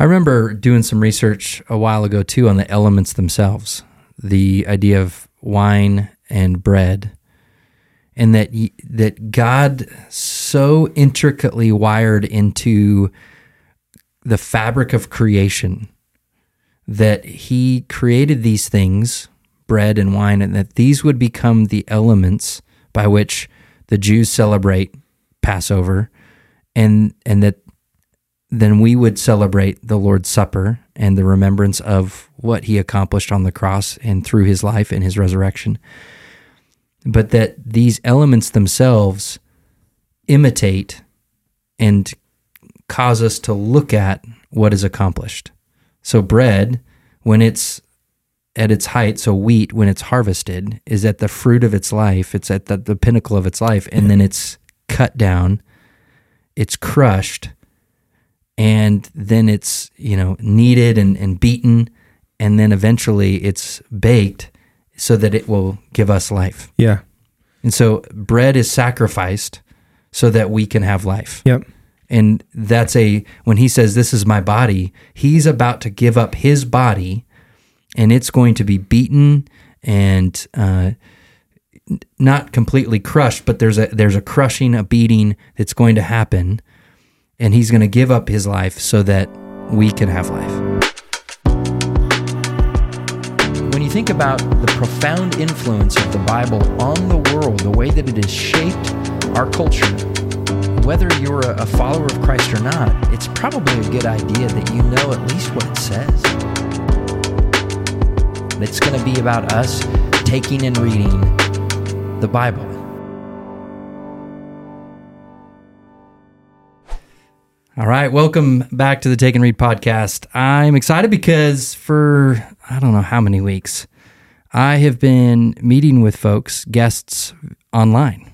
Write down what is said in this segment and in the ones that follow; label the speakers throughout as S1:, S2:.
S1: I remember doing some research a while ago too on the elements themselves, the idea of wine and bread, and that that God so intricately wired into the fabric of creation that He created these things, bread and wine, and that these would become the elements by which the Jews celebrate Passover, and and that then we would celebrate the Lord's Supper and the remembrance of what he accomplished on the cross and through his life and his resurrection. But that these elements themselves imitate and cause us to look at what is accomplished. So, bread, when it's at its height, so wheat, when it's harvested, is at the fruit of its life, it's at the, the pinnacle of its life, and then it's cut down, it's crushed and then it's you know kneaded and, and beaten and then eventually it's baked so that it will give us life
S2: Yeah.
S1: and so bread is sacrificed so that we can have life
S2: Yep.
S1: and that's a when he says this is my body he's about to give up his body and it's going to be beaten and uh, not completely crushed but there's a there's a crushing a beating that's going to happen and he's going to give up his life so that we can have life when you think about the profound influence of the bible on the world the way that it has shaped our culture whether you're a, follower of Christ or not, it's probably a good idea that you know at least what it says. It's going to be about us taking and reading the Bible. All right, welcome back to the Take and Read podcast. I'm excited because for I don't know how many weeks, I have been meeting with folks, guests online.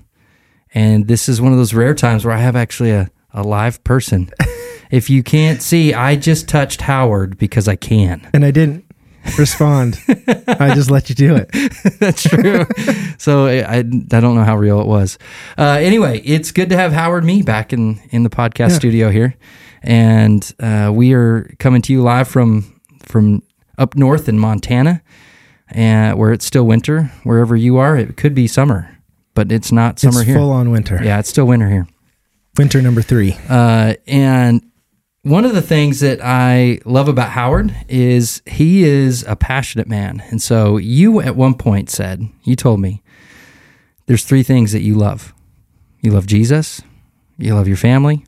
S1: And this is one of those rare times where I have actually a, a live person. if you can't see, I just touched Howard because I can.
S2: And I didn't respond. I just let you do it.
S1: That's true. so I, I, don't know how real it was. Uh, anyway, it's good to have Howard me back in, in the podcast studio here. And uh, we are coming to you live from from up north in Montana, and where it's still winter. Wherever you are, it could be summer, but it's not summer
S2: it's
S1: here.
S2: full on winter.
S1: Yeah, it's still winter here.
S2: Winter number three.
S1: Uh, and one of the things that I love about Howard is he is a passionate man. And so you at one point said, you told me, there's three things that you love. You love Jesus, you love your family,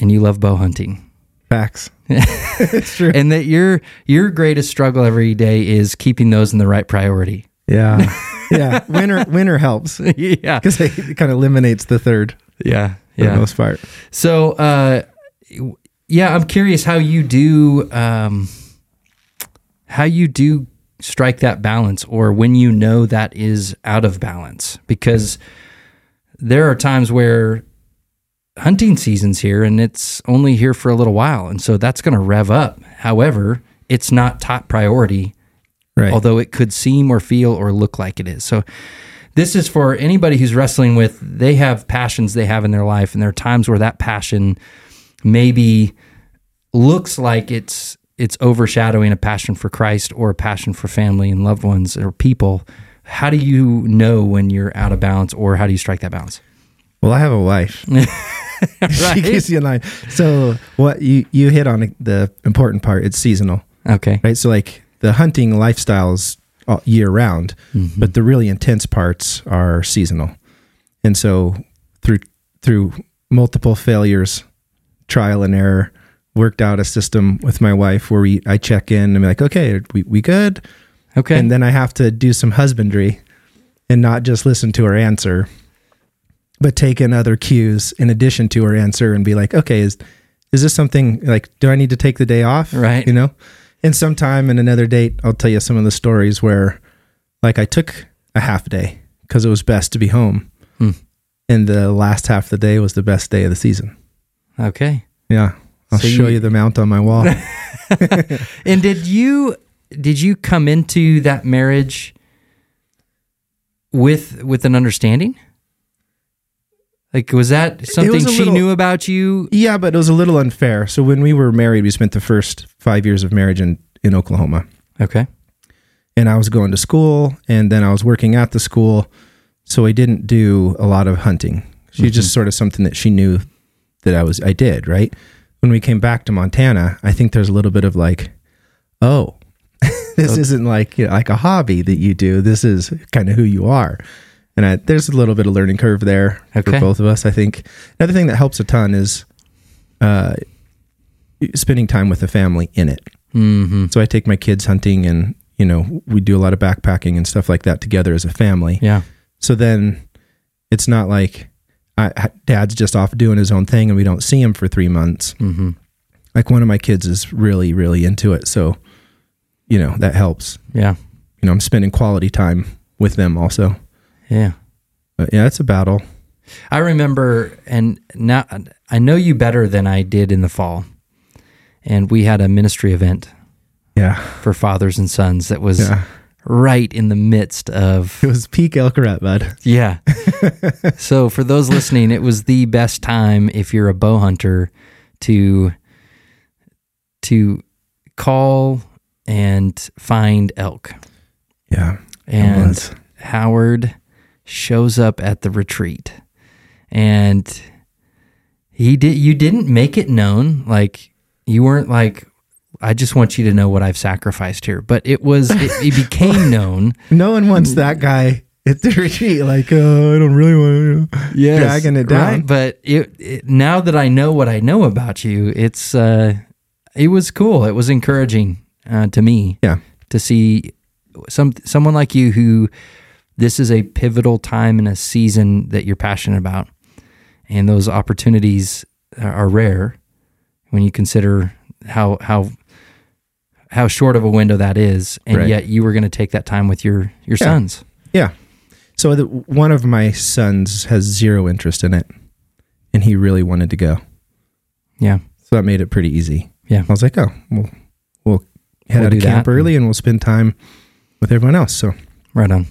S1: and you love bow hunting.
S2: Facts. it's true.
S1: And that your your greatest struggle every day is keeping those in the right priority.
S2: Yeah. Yeah. Winter winter helps
S1: yeah.
S2: because it kind of eliminates the third
S1: Yeah.
S2: for
S1: Yeah.
S2: the most part.
S1: So, uh, yeah, I'm curious how you do, um, how you do strike that balance, or when you know that is out of balance, because there are times where hunting season's here and it's only here for a little while, and so that's going to rev up. However, it's not top priority
S2: Right.
S1: although it could seem or feel or look like it is. So this is for anybody who's wrestling with they have passions they have in their life and there are times where that passion maybe looks like it's it's overshadowing a passion for Christ or a passion for family and loved ones or people. How do you know when you're out of balance or how do you strike that balance?
S2: well, I have a wife. she keeps you in line. So what you you hit on the important part. It's seasonal,
S1: Okay.
S2: right? So like the hunting lifestyle is year round,
S1: Mm-hmm.
S2: but the really intense parts are seasonal. And so through through multiple failures, trial and error, worked out a system with my wife where we I check in and be like, okay, we we good?
S1: Okay.
S2: And then I have to do some husbandry and not just listen to her answer, but take in other cues in addition to her answer and be like, okay, is is this something like do I need to take the day off?
S1: Right.
S2: You know? And sometime in another date, I'll tell you some of the stories where like I took a half day because it was best to be home.
S1: Hmm.
S2: And the last half of the day was the best day of the season.
S1: Okay.
S2: Yeah. I'll
S1: So
S2: show
S1: you-
S2: you the mount on my wall.
S1: And did you did you come into that marriage with with an understanding? Like, was that something
S2: was
S1: she
S2: little-
S1: knew about you?
S2: Yeah, but it was a little unfair. So when we were married, we spent the first five years of marriage in, in Oklahoma.
S1: Okay.
S2: And I was going to school and then I was working at the school. So I didn't do a lot of hunting. She just mm-hmm. sort of something that she knew that I was I did, right? When we came back to Montana, I think there's a little bit of like, oh, this isn't like you know, like a hobby that you do. This is kind of who you are. And I, there's a little bit of learning curve there
S1: Okay.
S2: for both of us. I think another thing that helps a ton is uh, spending time with the family in it.
S1: Mm-hmm.
S2: So I take my kids hunting, and you know we do a lot of backpacking and stuff like that together as a family.
S1: Yeah.
S2: So then it's not like I, Dad's just off doing his own thing, and we don't see him for three months.
S1: Mm-hmm.
S2: Like one of my kids is really, really into it, so you know that helps.
S1: Yeah.
S2: You know, I'm spending quality time with them also.
S1: Yeah.
S2: But yeah, it's a battle.
S1: I remember, and now I know you better than I did in the fall. And we had a ministry event
S2: Yeah,
S1: for fathers and sons that was
S2: yeah.
S1: Right in the midst of
S2: It was peak elk rut bud.
S1: Yeah. so for those listening, it was the best time if you're a bow hunter to to call and find elk.
S2: Yeah,
S1: And. Howard shows up at the retreat. And he did you didn't make it known like you weren't like I just want you to know what I've sacrificed here, but it was it, it became known
S2: no one wants that guy at the retreat. Like, oh, I don't really want to.
S1: yes,
S2: dragging it down.
S1: Right? But it, it, now that I know what I know about you, it's uh, it was cool. It was encouraging uh, to me
S2: Yeah,
S1: to see some someone like you who this is a pivotal time in a season that you're passionate about, and those opportunities are, are rare when you consider how how how short of a window that is, and
S2: Right.
S1: yet you were going to take that time with your your
S2: Yeah.
S1: sons.
S2: yeah. So the, one of my sons has zero interest in it, and he really wanted to go.
S1: Yeah,
S2: So that made it pretty easy.
S1: Yeah.
S2: I was like, oh, we'll, we'll head
S1: We'll
S2: out of camp
S1: that.
S2: early and we'll spend time with everyone else. So,
S1: right on.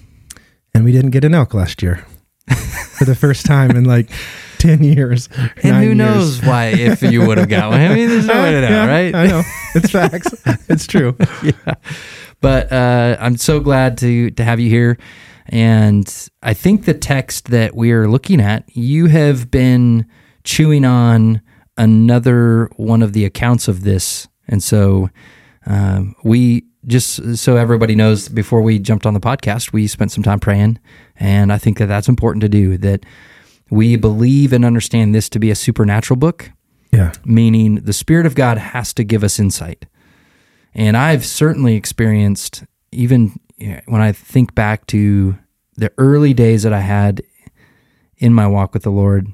S2: and we didn't get an elk last year for the first time in like 10 years.
S1: And who
S2: years.
S1: knows why if you would have got one? I mean, there's no way to know,
S2: Yeah,
S1: right?
S2: I know. It's facts. it's true.
S1: yeah. But uh, I'm so glad to to have you here, and I think the text that we are looking at, you have been chewing on another one of the accounts of this, and so um, we just so everybody knows before we jumped on the podcast, we spent some time praying, and I think that that's important to do. That we believe and understand this to be a supernatural book
S2: Yeah.
S1: meaning the Spirit of God has to give us insight. And I've certainly experienced, even when I think back to the early days that I had in my walk with the Lord,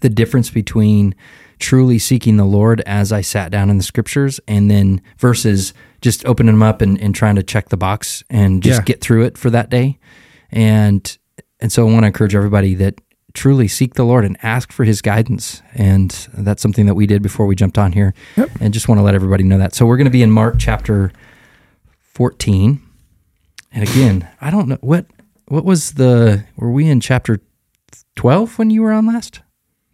S1: the difference between truly seeking the Lord as I sat down in the scriptures and then versus just opening them up and, and trying to check the box and just
S2: Yeah.
S1: get through it for that day. And and so I want to encourage everybody that truly seek the Lord and ask for his guidance. And that's something that we did before we jumped on here.
S2: Yep.
S1: And just want to let everybody know that. So we're going to be in Mark chapter 14. And again, I don't know what what was the were we in chapter 12 when you were on last?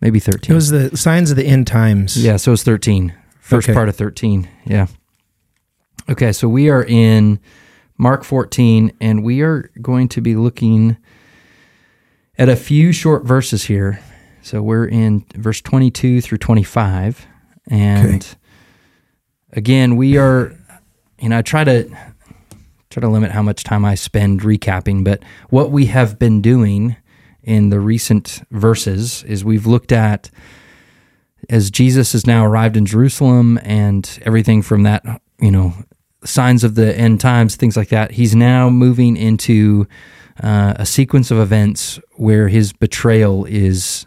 S1: Maybe 13.
S2: It was the signs of the end times.
S1: Yeah, so it's 13. First
S2: Okay.
S1: part of 13. Yeah. Okay, so we are in Mark 14, and we are going to be looking at a few short verses here. So we're in verse 22 through 25. And
S2: Okay.
S1: again, we are, you know, I try to try to limit how much time I spend recapping, but what we have been doing in the recent verses is we've looked at as Jesus has now arrived in Jerusalem and everything from that, you know, signs of the end times, things like that. He's now moving into uh, a sequence of events where his betrayal is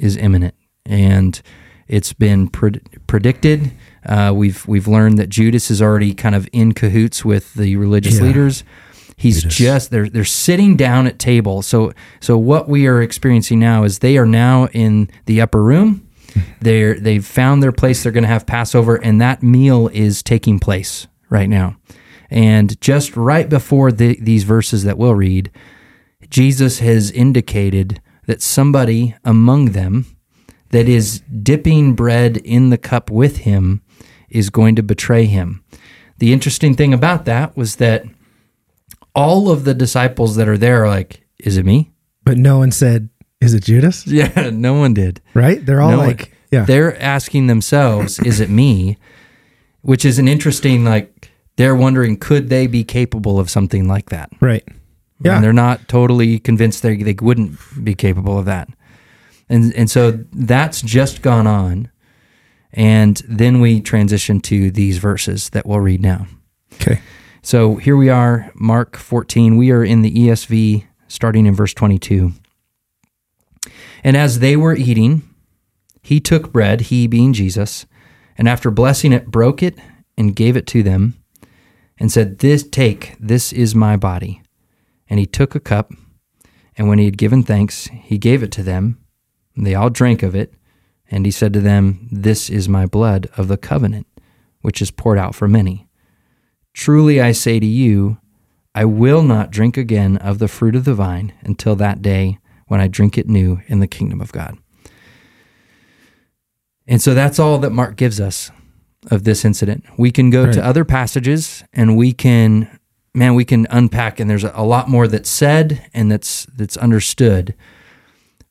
S1: is imminent, and it's been pred- predicted. Uh, we've we've learned that Judas is already kind of in cahoots with the religious
S2: Yeah.
S1: leaders. He's
S2: Judas.
S1: just they're they're sitting down at table. So so what we are experiencing now is they are now in the upper room. They're they've found their place. They're going to have Passover, and that meal is taking place right now. And just right before the, these verses that we'll read, Jesus has indicated that somebody among them that is dipping bread in the cup with him is going to betray him. The interesting thing about that was that all of the disciples that are there are like, Is it me?
S2: But no one said, "Is it Judas?"
S1: Yeah, no one did.
S2: Right? They're all
S1: No one-
S2: like, "Yeah,
S1: They're asking themselves, Is it me? Which is an interesting, like, they're wondering, could they be capable of something like that?
S2: right." Yeah,
S1: And they're not totally convinced they, they wouldn't be capable of that. And, and so that's just gone on. And then we transition to these verses that we'll read now.
S2: okay.
S1: So here we are, Mark 14. We are in the ESV, starting in verse 22. And as they were eating, he took bread, he being Jesus, and after blessing it, broke it and gave it to them, and said, This take, this is my body. And he took a cup, and when he had given thanks, he gave it to them. And they all drank of it. And he said to them, This is my blood of the covenant, which is poured out for many. Truly I say to you, I will not drink again of the fruit of the vine until that day when I drink it new in the kingdom of God. And so that's all that Mark gives us of this incident. We can go
S2: Right.
S1: to other passages and we can man, we can unpack and there's a, lot more that's said and that's that's understood.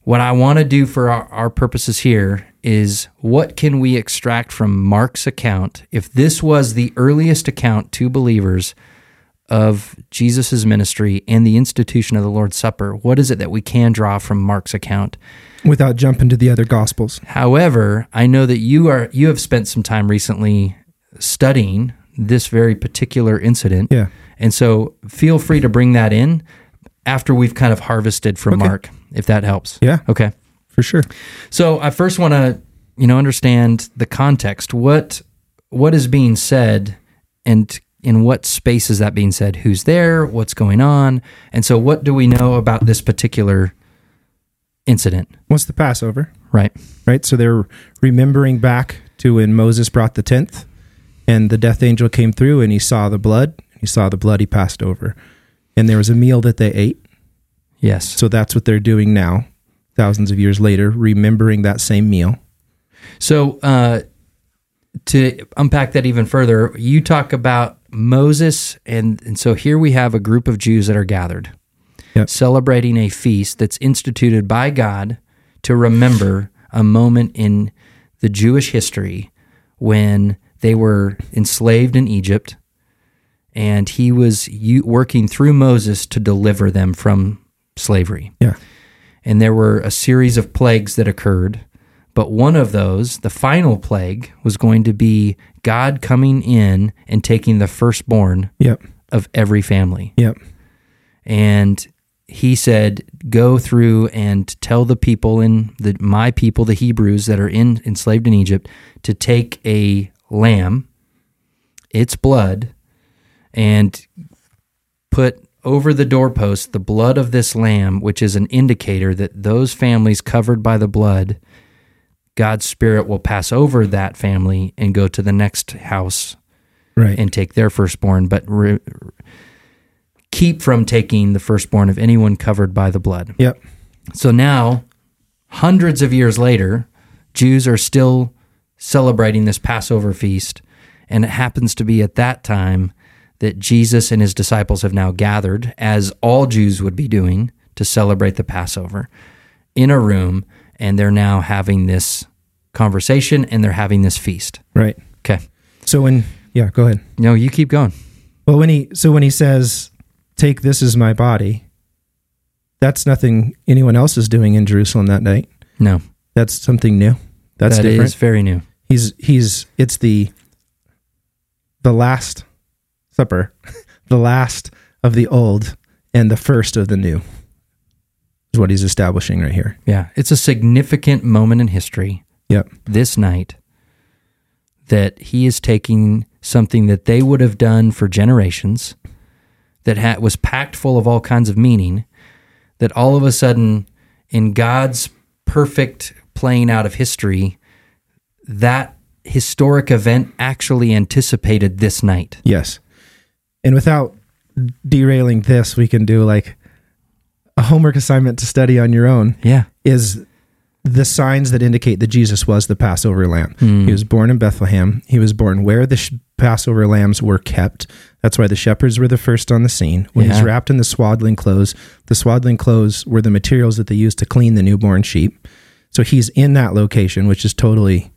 S1: What I want to do for our, our purposes here is what can we extract from Mark's account if this was the earliest account to believers of Jesus' ministry and the institution of the Lord's Supper? What is it that we can draw from Mark's account?
S2: Without jumping to the other gospels.
S1: However, I know that you are you have spent some time recently studying this very particular incident.
S2: Yeah.
S1: And so feel free to bring that in after we've kind of harvested from
S2: Okay.
S1: Mark, if that helps.
S2: Yeah,
S1: Okay.
S2: for sure.
S1: So I first want to, you know, understand the context. What what is being said and in what space is that being said? Who's there? What's going on? And so what do we know about this particular incident?
S2: What's the Passover?
S1: Right.
S2: right? So they're remembering back to when Moses brought the tenth, and the death angel came through, and he saw the blood. He saw the blood. He passed over, and there was a meal that they ate.
S1: Yes.
S2: So that's what they're doing now, thousands of years later, remembering that same meal.
S1: So, uh, to unpack that even further, you talk about Moses, and, and so here we have a group of Jews that are gathered,
S2: Yep.
S1: celebrating a feast that's instituted by God to remember a moment in the Jewish history when they were enslaved in Egypt, and he was working through Moses to deliver them from slavery
S2: Yeah,
S1: and there were a series of plagues that occurred. But one of those, the final plague, was going to be God coming in and taking the firstborn
S2: yep,
S1: of every family.
S2: yep,
S1: And he said, Go through and tell the people in the my people, the Hebrews that are in enslaved in Egypt, to take a lamb, its blood, and put over the doorpost the blood of this lamb, which is an indicator that those families covered by the blood, God's Spirit will pass over that family and go to the next house
S2: right,
S1: and take their firstborn, but re- keep from taking the firstborn of anyone covered by the blood.
S2: yep,
S1: So now, hundreds of years later, Jews are still celebrating this Passover feast. And it happens to be at that time that Jesus and his disciples have now gathered, as all Jews would be doing, to celebrate the Passover in a room. And they're now having this conversation and they're having this feast.
S2: right.
S1: Okay.
S2: So when, yeah, go ahead.
S1: No, you keep going.
S2: Well, when he, so when he says, "Take this as my body," that's nothing anyone else is doing in Jerusalem that night.
S1: No,
S2: That's something new. That's
S1: that is
S2: different.
S1: very new.
S2: he's he's it's the the last supper the last of the old and the first of the new is what he's establishing right here
S1: Yeah, it's a significant moment in history
S2: yep
S1: this night that he is taking something that they would have done for generations that ha- was packed full of all kinds of meaning that all of a sudden in God's perfect playing out of history that historic event actually anticipated this night.
S2: yes and without derailing this we can do like a homework assignment to study on your own
S1: Yeah.
S2: is the signs that indicate that Jesus was the Passover lamb.
S1: Hmm.
S2: He was born in Bethlehem. He was born where the sh- Passover lambs were kept. That's why the shepherds were the first on the scene. When he's wrapped in the swaddling clothes, the swaddling clothes were the materials that they used to clean the newborn sheep. So he's in that location, which is totally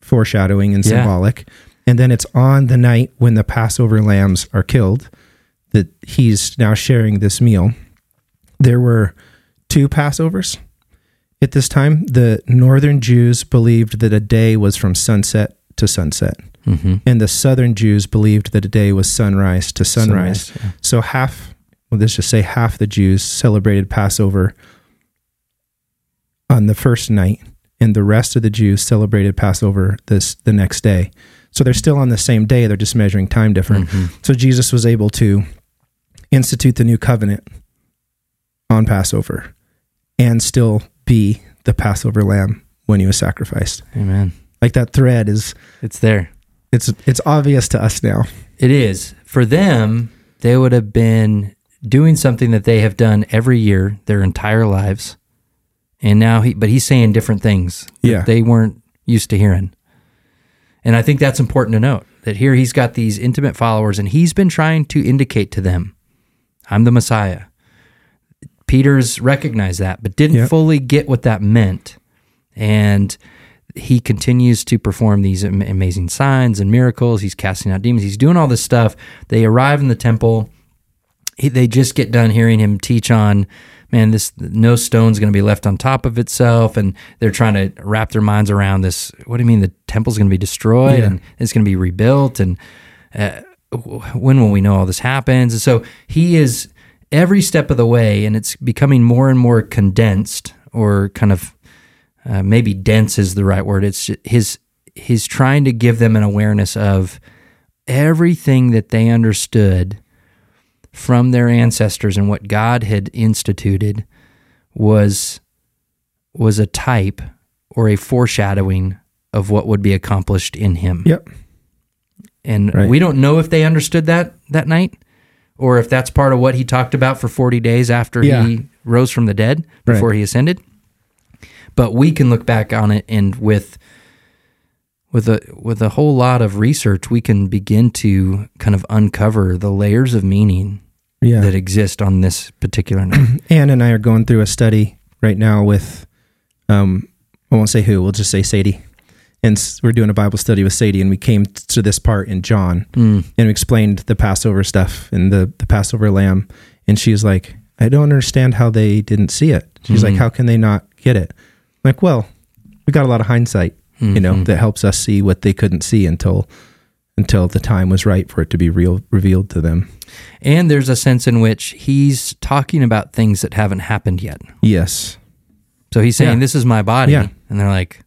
S2: foreshadowing and
S1: Yeah.
S2: symbolic. And then it's on the night when the Passover lambs are killed that he's now sharing this meal. There were two Passovers at this time. The northern Jews believed that a day was from sunset to sunset,
S1: Mm-hmm.
S2: and the southern Jews believed that a day was sunrise to sunrise.
S1: yeah.
S2: So half, well, let's just say half the Jews celebrated Passover on the first night, and the rest of the Jews celebrated Passover this the next day. So they're still on the same day; they're just measuring time different.
S1: Mhm.
S2: So Jesus was able to institute the new covenant on Passover and still be the Passover lamb when he was sacrificed.
S1: Amen.
S2: Like that thread is
S1: It's there.
S2: it's it's obvious to us now.
S1: It is. For them, they would have been doing something that they have done every year their entire lives. And now he but he's saying different things that
S2: Yeah.
S1: they weren't used to hearing. And I think that's important to note that here he's got these intimate followers and he's been trying to indicate to them, I'm the Messiah. Peter's recognized that, but didn't
S2: Yep.
S1: fully get what that meant. And he continues to perform these amazing signs and miracles. He's casting out demons. He's doing all this stuff. They arrive in the temple. He, they just get done hearing him teach on, man, this no stone's going to be left on top of itself, and they're trying to wrap their minds around this. What do you mean the temple's going to be destroyed
S2: Yeah.
S1: and it's going to be rebuilt? And uh, when will we know all this happens? And so he is every step of the way, and it's becoming more and more condensed, or kind of uh, maybe dense is the right word. It's his he's trying to give them an awareness of everything that they understood from their ancestors and what God had instituted was was a type or a foreshadowing of what would be accomplished in him.
S2: Yep.
S1: And
S2: Right.
S1: we don't know if they understood that that night or if that's part of what he talked about for 40 days after
S2: Yeah.
S1: he rose from the dead before
S2: Right.
S1: he ascended. But we can look back on it and with with a with a whole lot of research we can begin to kind of uncover the layers of meaning
S2: Yeah.
S1: that exist on this particular night.
S2: Anne and I are going through a study right now with, um, I won't say who, we'll just say Sadie. And we're doing a Bible study with Sadie, and we came to this part in John
S1: Mm.
S2: and we explained the Passover stuff and the, the Passover lamb. And she's like, I don't understand how they didn't see it. She's like,
S1: Mhm.
S2: how can they not get it? I'm like, well, we got a lot of hindsight, you know,
S1: Mhm.
S2: that helps us see what they couldn't see until until the time was right for it to be real revealed to them.
S1: And there's a sense in which he's talking about things that haven't happened yet.
S2: Yes.
S1: So he's saying,
S2: Yeah.
S1: "This is my body,"
S2: Yeah.
S1: and they're like,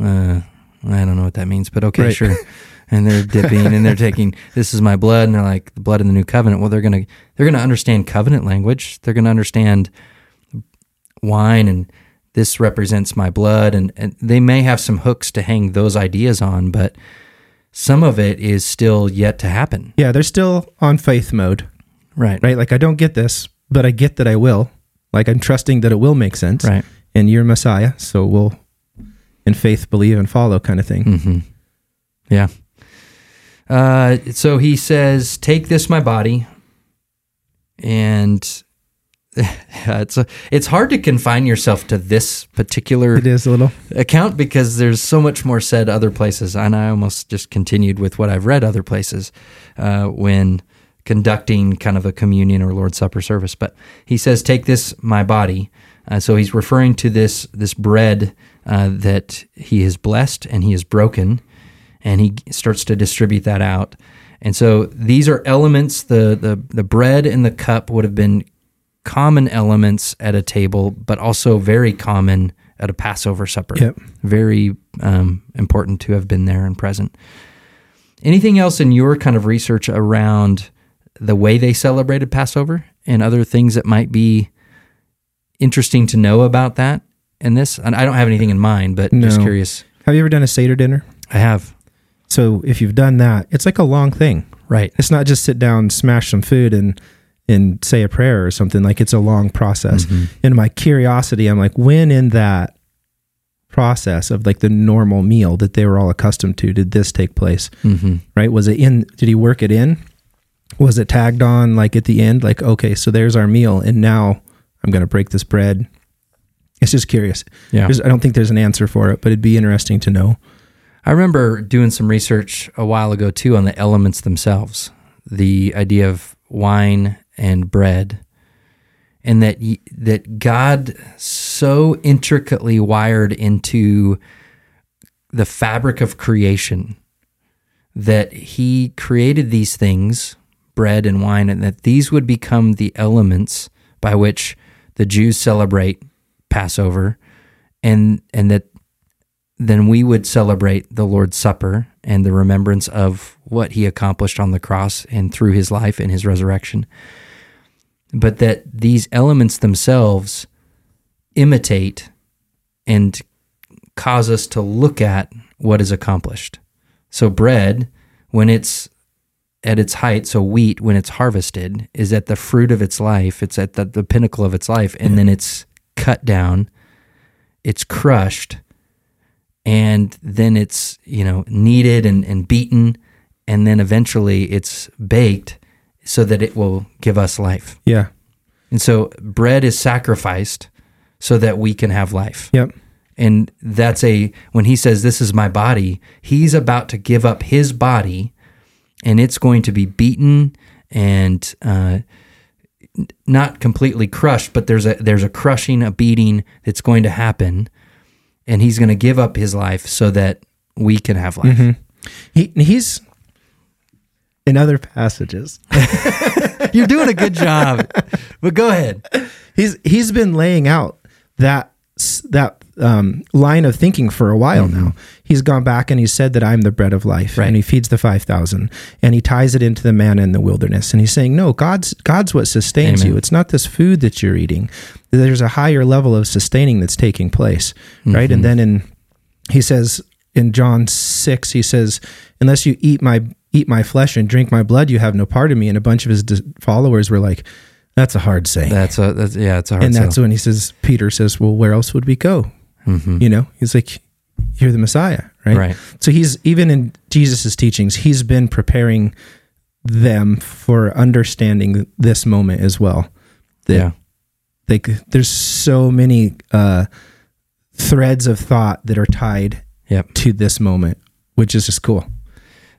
S1: uh, "I don't know what that means, but okay,
S2: Right.
S1: sure." And they're dipping and they're taking, "This is my blood," and they're like, "The blood of the new covenant." Well, they're gonna they're gonna understand covenant language. They're gonna understand wine and this represents my blood, and, and they may have some hooks to hang those ideas on, but some of it is still yet to happen.
S2: Yeah, they're still on faith mode.
S1: Right.
S2: right? Like I don't get this, but I get that I will. Like I'm trusting that it will make sense.
S1: Right.
S2: And you're Messiah, so we'll in faith believe and follow kind of thing.
S1: Mm-hmm. Yeah. Uh, so he says, "Take this, my body," and it's a, it's hard to confine yourself to this particular
S2: It is a little.
S1: account because there's so much more said other places, and I almost just continued with what I've read other places uh, when conducting kind of a communion or Lord's Supper service. But he says, "Take this, my body." Uh, so he's referring to this this bread uh, that he has blessed and he has broken, and he starts to distribute that out. And so these are elements. The the the bread and the cup would have been common elements at a table, but also very common at a Passover supper.
S2: Yep.
S1: Very um, important to have been there and present. Anything else in your kind of research around the way they celebrated Passover and other things that might be interesting to know about that in this? And I don't have anything in mind, but just curious.
S2: Have you ever done a Seder dinner?
S1: I have.
S2: So if you've done that, it's like a long thing.
S1: Right.
S2: It's not just sit down, smash some food, and and say a prayer or something. Like it's a long process.
S1: Mm-hmm.
S2: In my curiosity, I'm like, when in that process of like the normal meal that they were all accustomed to, did this take place?
S1: Mm-hmm.
S2: Right? Was it in? Did he work it in? Was it tagged on like at the end? Like, okay, so there's our meal, and now I'm going to break this bread. It's just curious.
S1: Yeah.
S2: There's, I don't think there's an answer for it, but it'd be interesting to know.
S1: I remember doing some research a while ago too on the elements themselves, the idea of wine and bread, and that that God so intricately wired into the fabric of creation that He created these things, bread and wine, and that these would become the elements by which the Jews celebrate Passover, and and that then we would celebrate the Lord's Supper and the remembrance of what he accomplished on the cross and through his life and his resurrection. But that these elements themselves imitate and cause us to look at what is accomplished. So, bread, when it's at its height, so wheat, when it's harvested, is at the fruit of its life, it's at the, the pinnacle of its life, and then it's cut down, it's crushed and then it's you know kneaded and, and beaten and then eventually it's baked so that it will give us life
S2: Yeah.
S1: and so bread is sacrificed so that we can have life
S2: Yep.
S1: and that's a when he says this is my body he's about to give up his body and it's going to be beaten and uh, not completely crushed but there's a there's a crushing a beating that's going to happen. And he's going to give up his life so that we can have life. Mm-hmm.
S2: He he's in other passages.
S1: you're doing a good job. But go ahead.
S2: He's he's been laying out that that um, line of thinking for a while now. He's gone back and he said that I'm the bread of life,
S1: Right.
S2: and he feeds the five thousand, and he ties it into the manna in the wilderness, and he's saying, no, God's God's what sustains
S1: Amen.
S2: you. It's not this food that you're eating. There's a higher level of sustaining that's taking place, right? And then in he says in John six, he says, unless you eat my eat my flesh and drink my blood, you have no part of me. And a bunch of his followers were like, that's a hard saying
S1: that's a that's yeah it's a hard saying
S2: and that's
S1: sell.
S2: when he says peter says well where else would we go
S1: Mhm.
S2: you know he's like you're the messiah right
S1: Right.
S2: so he's even in Jesus's teachings he's been preparing them for understanding this moment as well that
S1: yeah
S2: like there's so many uh threads of thought that are tied
S1: yep
S2: to this moment which is just cool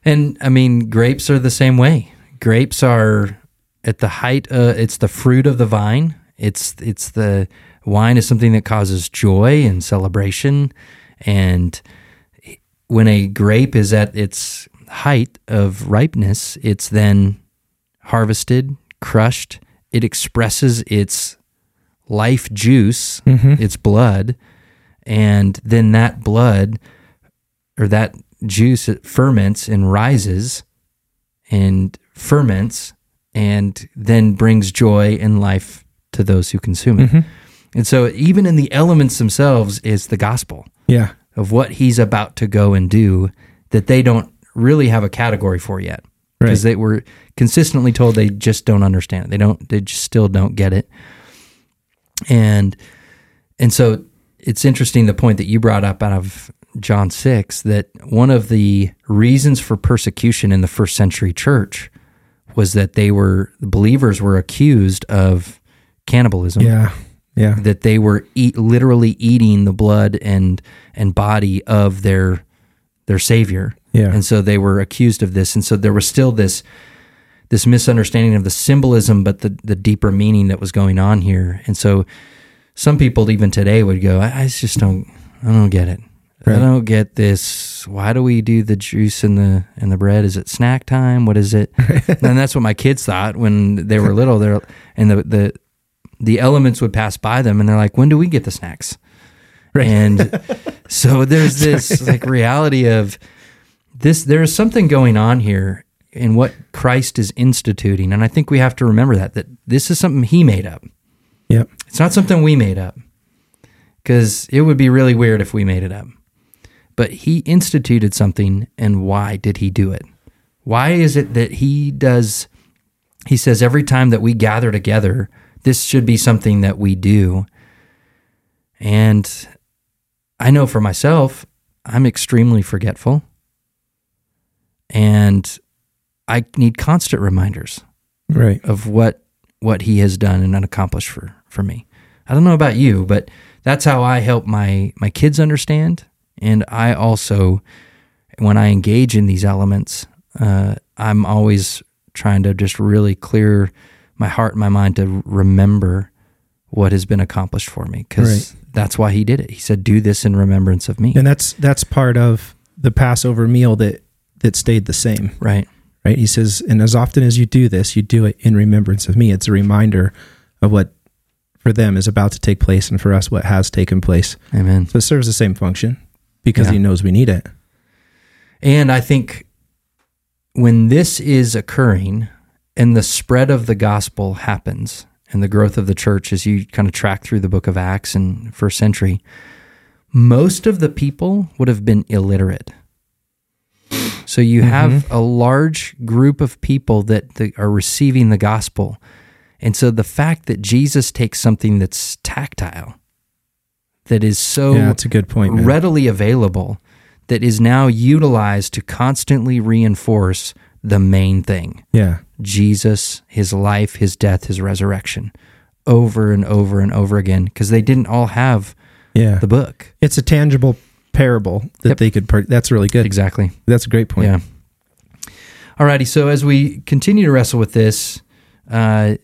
S1: And I mean, grapes are the same way. Grapes are at the height. Uh, it's the fruit of the vine. It's it's the wine is something that causes joy and celebration. And when a grape is at its height of ripeness, it's then harvested, crushed. It expresses its life juice, mm-hmm. its blood, and then that blood or that juice it ferments and rises and ferments and then brings joy and life to those who consume it. Mm-hmm. And so even in the elements themselves is the gospel
S2: yeah
S1: of what he's about to go and do that they don't really have a category for yet because
S2: Right.
S1: they were consistently told they just don't understand it. They don't they just still don't get it. And and so it's interesting the point that you brought up out of John 6 that one of the reasons for persecution in the first century church was that they were believers were accused of cannibalism
S2: yeah yeah.
S1: that they were eat, literally eating the blood and and body of their their savior.
S2: Yeah.
S1: and so they were accused of this. And so there was still this this misunderstanding of the symbolism but the the deeper meaning that was going on here. And so some people even today would go i, I just don't i don't get it. I don't get this. Why do we do the juice and the and the bread? Is it snack time? What is it? And that's what my kids thought when they were little. They're and the the the elements would pass by them and they're like when do we get the snacks?
S2: Right.
S1: and so there's this like reality of this there is something going on here in what Christ is instituting and I think we have to remember that that this is something he made up.
S2: Yep.
S1: It's not something we made up cuz it would be really weird if we made it up. But he instituted something and why did he do it? Why is it that he does he says every time that we gather together, this should be something that we do. And I know for myself, I'm extremely forgetful. And I need constant reminders
S2: Right.
S1: of what what he has done and accomplished for for me. I don't know about you, but that's how I help my my kids understand, and I also, when I engage in these elements, uh, I'm always trying to just really clear my heart and my mind to remember what has been accomplished for me because that's why he did it. He said, "Do this in remembrance of me."
S2: And that's that's part of the Passover meal that that stayed the same.
S1: right.
S2: right? He says, and as often as you do this, you do it in remembrance of me. It's a reminder of what for them is about to take place and for us what has taken place.
S1: Amen.
S2: So it serves the same function because
S1: Yeah.
S2: he knows we need it.
S1: And I think when this is occurring and the spread of the gospel happens and the growth of the church as you kind of track through the book of Acts and first century, most of the people would have been illiterate. So you mm-hmm. have a large group of people that, that are receiving the gospel. And so the fact that Jesus takes something that's tactile, that is so
S2: yeah, that's a good point. Man.
S1: readily available that is now utilized to constantly reinforce the main thing
S2: yeah,
S1: Jesus, his life, his death, his resurrection over and over and over again because they didn't all have
S2: yeah.
S1: the book.
S2: it's a tangible parable that
S1: Yep.
S2: they could. Per- that's really good.
S1: Exactly.
S2: That's a great point.
S1: Yeah. Alrighty. So as we continue to wrestle with this, uh,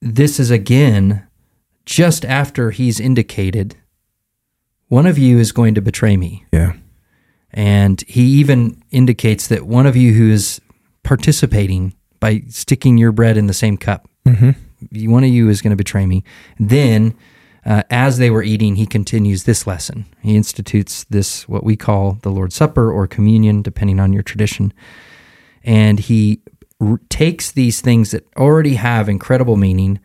S1: this is again just after he's indicated one of you is going to betray me.
S2: Yeah.
S1: And he even indicates that one of you who is participating by sticking your bread in the same cup,
S2: Mm-hmm.
S1: one of you is going to betray me. Then, uh, as they were eating, he continues this lesson. He institutes this, what we call the Lord's Supper or communion, depending on your tradition. And he r- takes these things that already have incredible meaning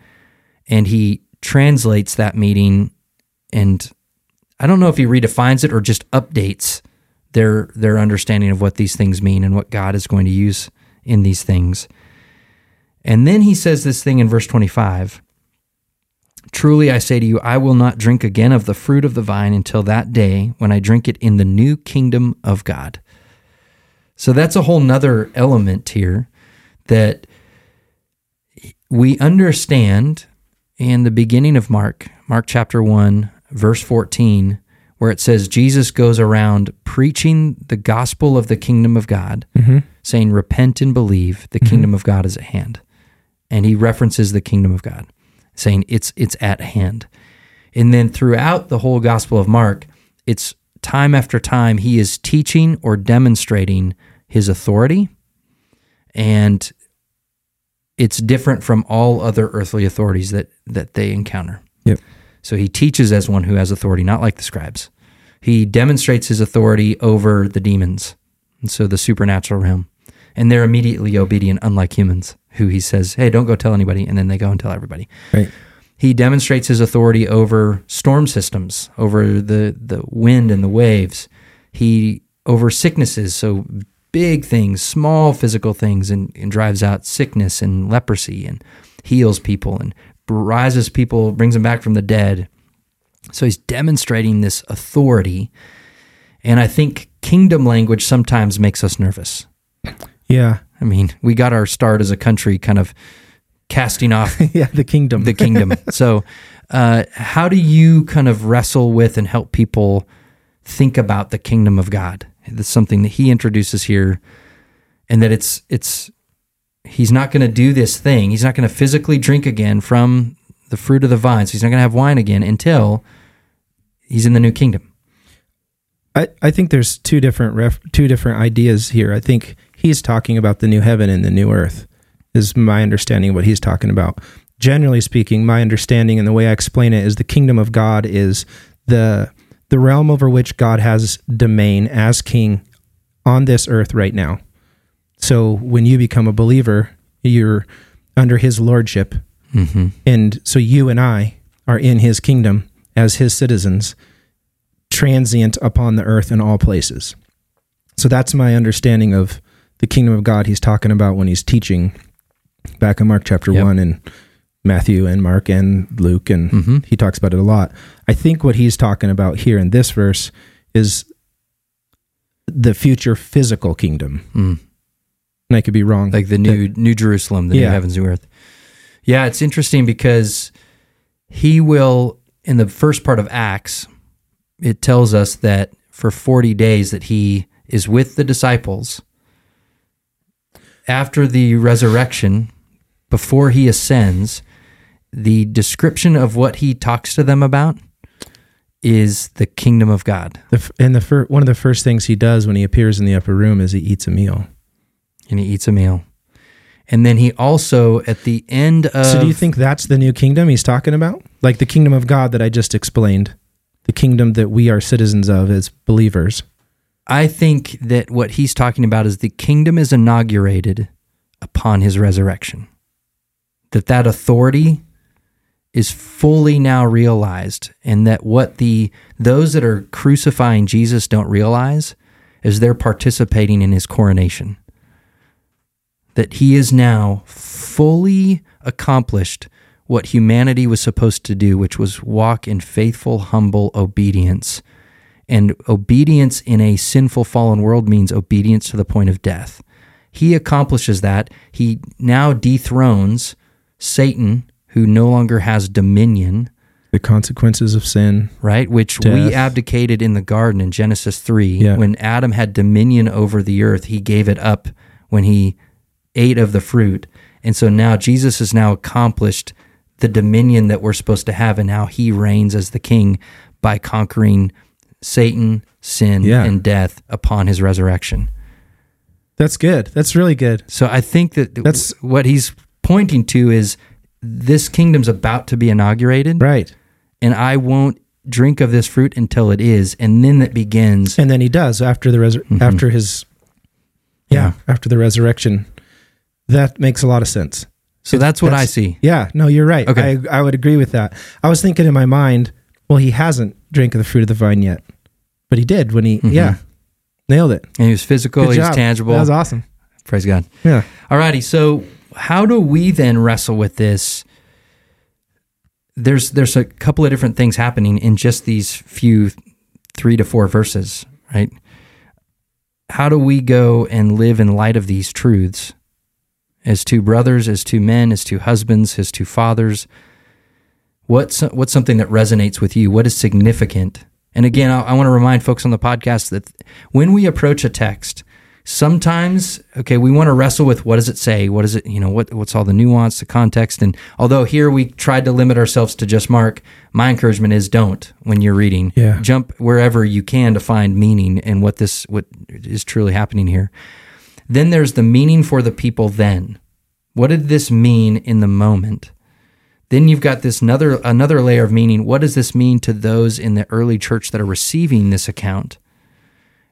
S1: and he translates that meaning and I don't know if he redefines it or just updates their their understanding of what these things mean and what God is going to use in these things. And then he says this thing in verse 25. Truly I say to you, I will not drink again of the fruit of the vine until that day when I drink it in the new kingdom of God. So that's a whole nother element here that we understand in the beginning of Mark, Mark chapter 1, verse 14, where it says Jesus goes around preaching the gospel of the kingdom of God, mm-hmm. saying, Repent and believe, the mm-hmm. kingdom of God is at hand. And he references the kingdom of God, saying it's it's at hand. And then throughout the whole gospel of Mark, it's time after time he is teaching or demonstrating his authority. And it's different from all other earthly authorities that that they encounter.
S2: Yep.
S1: So he teaches as one who has authority, not like the scribes. He demonstrates his authority over the demons, and so the supernatural realm. And they're immediately obedient, unlike humans, who he says, Hey, don't go tell anybody. And then they go and tell everybody.
S2: Right.
S1: He demonstrates his authority over storm systems, over the, the wind and the waves. He over sicknesses, so big things, small physical things, and, and drives out sickness and leprosy and heals people and rises people, brings them back from the dead. So he's demonstrating this authority. And I think kingdom language sometimes makes us nervous.
S2: Yeah.
S1: I mean, we got our start as a country kind of casting off
S2: yeah. The kingdom.
S1: the kingdom. so, uh, how do you kind of wrestle with and help people think about the kingdom of God? That's something that he introduces here, and that it's it's he's not going to do this thing. He's not going to physically drink again from the fruit of the vine. So he's not going to have wine again until he's in the new kingdom.
S2: I, I think there's two different ref, two different ideas here. I think he's talking about the new heaven and the new earth. Is my understanding of what he's talking about. Generally speaking, my understanding and the way I explain it is the kingdom of God is the the realm over which God has domain as king on this earth right now. So when you become a believer, you're under his lordship.
S1: Mm-hmm.
S2: And so you and I are in his kingdom as his citizens, transient upon the earth in all places. So that's my understanding of the kingdom of God he's talking about when he's teaching back in Mark chapter
S1: Yep.
S2: 1 and Matthew and Mark and Luke and
S1: Mhm.
S2: he talks about it a lot. I think what he's talking about here in this verse is the future physical kingdom.
S1: Mm.
S2: And I could be wrong.
S1: like the new New Jerusalem, the new heavens, new earth. Yeah, it's interesting because he will in the first part of Acts, it tells us that for 40 days that he is with the disciples. After the resurrection, before he ascends, the description of what he talks to them about is the kingdom of God.
S2: The and the fir- one of the first things he does when he appears in the upper room is he eats a meal.
S1: And he eats a meal. And then he also, at the end of.
S2: so do you think that's the new kingdom he's talking about? Like the kingdom of God that I just explained, the kingdom that we are citizens of as believers.
S1: I think that what he's talking about is the kingdom is inaugurated upon his resurrection. That that authority is fully now realized and that what the those that are crucifying Jesus don't realize is they're participating in his coronation. That he is now fully accomplished what humanity was supposed to do, which was walk in faithful, humble obedience and obedience in a sinful, fallen world means obedience to the point of death. He accomplishes that. He now dethrones Satan, who no longer has dominion,
S2: The consequences of sin.
S1: right? Which we abdicated in the garden in Genesis 3.
S2: Yeah.
S1: When Adam had dominion over the earth, he gave it up when he ate of the fruit. And so now Jesus has now accomplished the dominion that we're supposed to have. And now he reigns as the king by conquering Satan, sin,
S2: Yeah.
S1: and death upon his resurrection.
S2: That's good. That's really good.
S1: So I think that
S2: That's-
S1: what he's pointing to is this kingdom's about to be inaugurated
S2: Right.
S1: and I won't drink of this fruit until it is, and then it begins.
S2: And then he does after the resur-
S1: Mhm.
S2: after his yeah, after the resurrection. That makes a lot of sense.
S1: So
S2: It-
S1: that's what I see.
S2: Yeah, no, you're right.
S1: Okay.
S2: I, I would agree with that. I was thinking in my mind, well, he hasn't drank of the fruit of the vine yet, but he did when he,
S1: Mhm.
S2: yeah, nailed it.
S1: And he was physical,
S2: Good
S1: he was tangible.
S2: That was awesome.
S1: Praise God.
S2: Yeah.
S1: Alrighty, so how do we then wrestle with this? There's there's a couple of different things happening in just these few three to four verses, right? How do we go and live in light of these truths as two brothers, as two men, as two husbands, as two fathers? What's what's something that resonates with you? What is significant? And again, I, I want to remind folks on the podcast that when we approach a text, sometimes okay we want to wrestle with what does it say what is it you know what what's all the nuance the context and although here we tried to limit ourselves to just mark my encouragement is don't when you're reading
S2: Yeah.
S1: jump wherever you can to find meaning and what this what is truly happening here then there's the meaning for the people then what did this mean in the moment then you've got this another another layer of meaning what does this mean to those in the early church that are receiving this account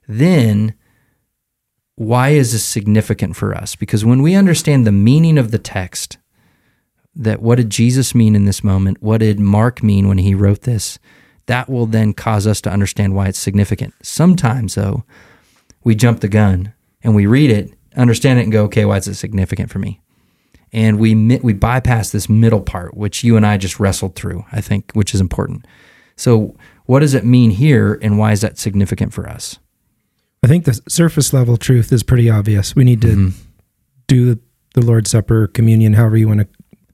S1: then why is this significant for us? Because when we understand the meaning of the text, that what did Jesus mean in this moment? What did Mark mean when he wrote this? That will then cause us to understand why it's significant. Sometimes, though, we jump the gun and we read it, understand it, and go, okay, why is it significant for me? And we we bypass this middle part, which you and I just wrestled through, I think, which is important. So, what does it mean here, and why is that significant for us?
S2: I think the surface level truth is pretty obvious. We need to
S1: Mhm.
S2: do the Lord's Supper, communion, however you want to.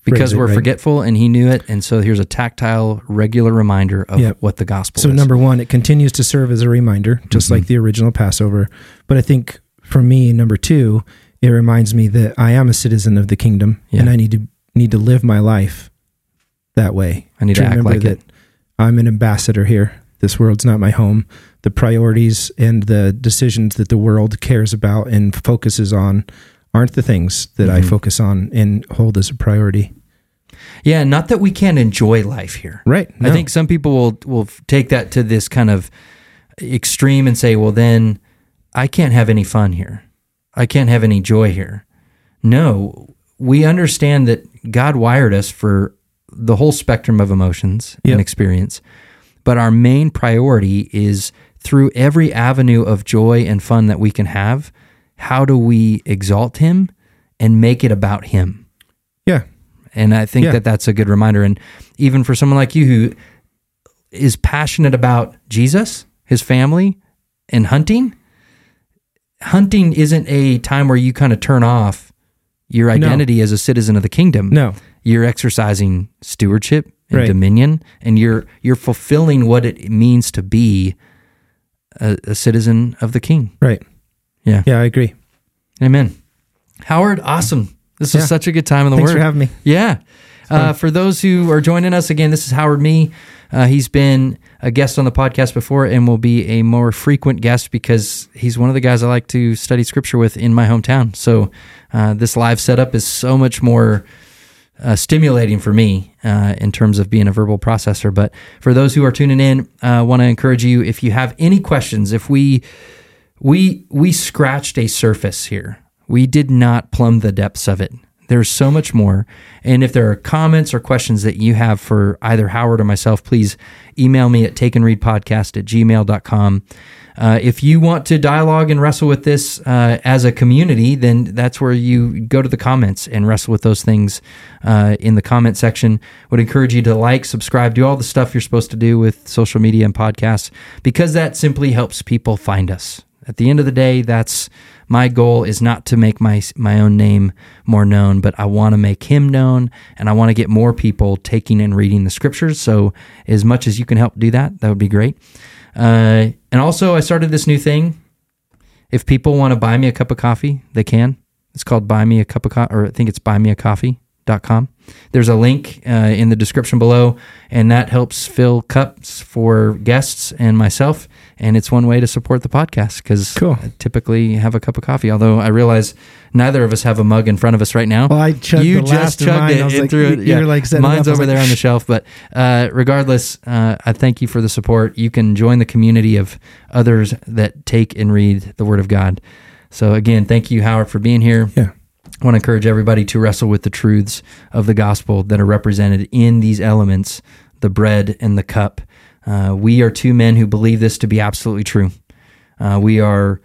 S1: because
S2: it,
S1: we're
S2: right?
S1: forgetful and he knew it and so here's a tactile regular reminder of
S2: Yeah.
S1: what the gospel is.
S2: So
S1: is
S2: number one, it continues to serve as a reminder, just
S1: Mm-hmm.
S2: like the original Passover. But I think for me, number two, it reminds me that I am a citizen of the kingdom,
S1: Yeah.
S2: and I need to need to live my life that way.
S1: i need to, act
S2: remember
S1: like
S2: that
S1: it
S2: I'm an ambassador here. This world's not my home. The priorities and the decisions that the world cares about and focuses on aren't the things that I
S1: Mhm.
S2: focus on and hold as a priority.
S1: yeah not that we can't enjoy life here
S2: Right.
S1: i think some people will will take that to this kind of extreme and say well then i can't have any fun here i can't have any joy here no we understand that god wired us for the whole spectrum of emotions
S2: Yep.
S1: and experience but our main priority is through every avenue of joy and fun that we can have how do we exalt him and make it about him Yeah. And I think
S2: Yeah.
S1: that that's a good reminder. And even for someone like you who is passionate about Jesus, his family, and hunting, hunting isn't a time where you kind of turn off your identity as a citizen of the kingdom.
S2: No.
S1: You're exercising stewardship and
S2: Right.
S1: dominion, and you're you're fulfilling what it means to be a, a citizen of the King.
S2: Right.
S1: Yeah.
S2: Yeah, I agree.
S1: Amen. Howard, awesome. This was
S2: Yeah.
S1: such a good time in the world.
S2: Thanks
S1: Word.
S2: for having me.
S1: Yeah. Uh, for those who are joining us again, this is Howard Me. Uh, he's been a guest on the podcast before and will be a more frequent guest because he's one of the guys I like to study scripture with in my hometown. So uh, this live setup is so much more uh, stimulating for me uh, in terms of being a verbal processor. But for those who are tuning in, I uh, want to encourage you if you have any questions, if we we we scratched a surface here. We did not plumb the depths of it. There's so much more. And if there are comments or questions that you have for either Howard or myself, please email me at takeandreadpodcast at gmail.com. Uh, if you want to dialogue and wrestle with this uh, as a community, then that's where you go to the comments and wrestle with those things uh, in the comment section. Would encourage you to like, subscribe, do all the stuff you're supposed to do with social media and podcasts because that simply helps people find us. At the end of the day, that's my goal is not to make my my own name more known, but I want to make him known and I want to get more people taking and reading the scriptures. So as much as you can help do that, that would be great. Uh, and also, I started this new thing. If people want to buy me a cup of coffee, they can. It's called Buy Me a Cup of Coffee, or I think it's buymeacoffee.com. There's a link uh, in the description below, and that helps fill cups for guests and myself. And it's one way to support the podcast because
S2: Cool.
S1: I typically have a cup of coffee. Although I realize neither of us have a mug in front of us right now.
S2: Well, I chugged
S1: you
S2: the
S1: just chugged
S2: mine.
S1: it
S2: I was like, you-
S1: it. Yeah.
S2: like
S1: mine's
S2: up. I was
S1: over
S2: like,
S1: there on the shelf. But uh, regardless, uh, I thank you for the support. You can join the community of others that take and read the Word of God. So again, thank you, Howard, for being here.
S2: Yeah.
S1: I want to encourage everybody to wrestle with the truths of the gospel that are represented in these elements the bread and the cup. Uh, we are two men who believe this to be absolutely true. Uh, we are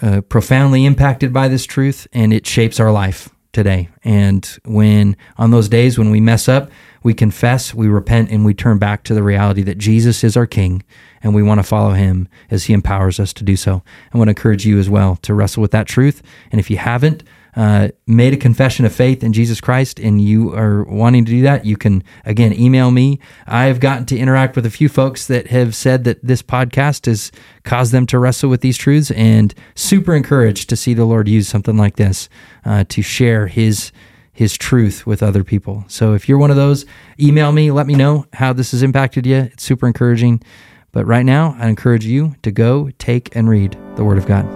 S1: uh, profoundly impacted by this truth, and it shapes our life today. And when, on those days when we mess up, we confess, we repent, and we turn back to the reality that Jesus is our King, and we want to follow him as he empowers us to do so. I want to encourage you as well to wrestle with that truth. And if you haven't, uh, made a confession of faith in Jesus Christ and you are wanting to do that, you can again email me. I've gotten to interact with a few folks that have said that this podcast has caused them to wrestle with these truths and super encouraged to see the Lord use something like this uh, to share his his truth with other people. So if you're one of those, email me, let me know how this has impacted you. It's super encouraging. But right now, I encourage you to go take and read the Word of God.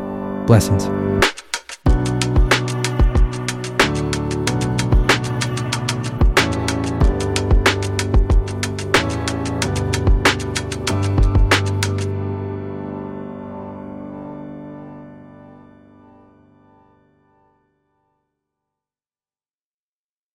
S1: Blessings.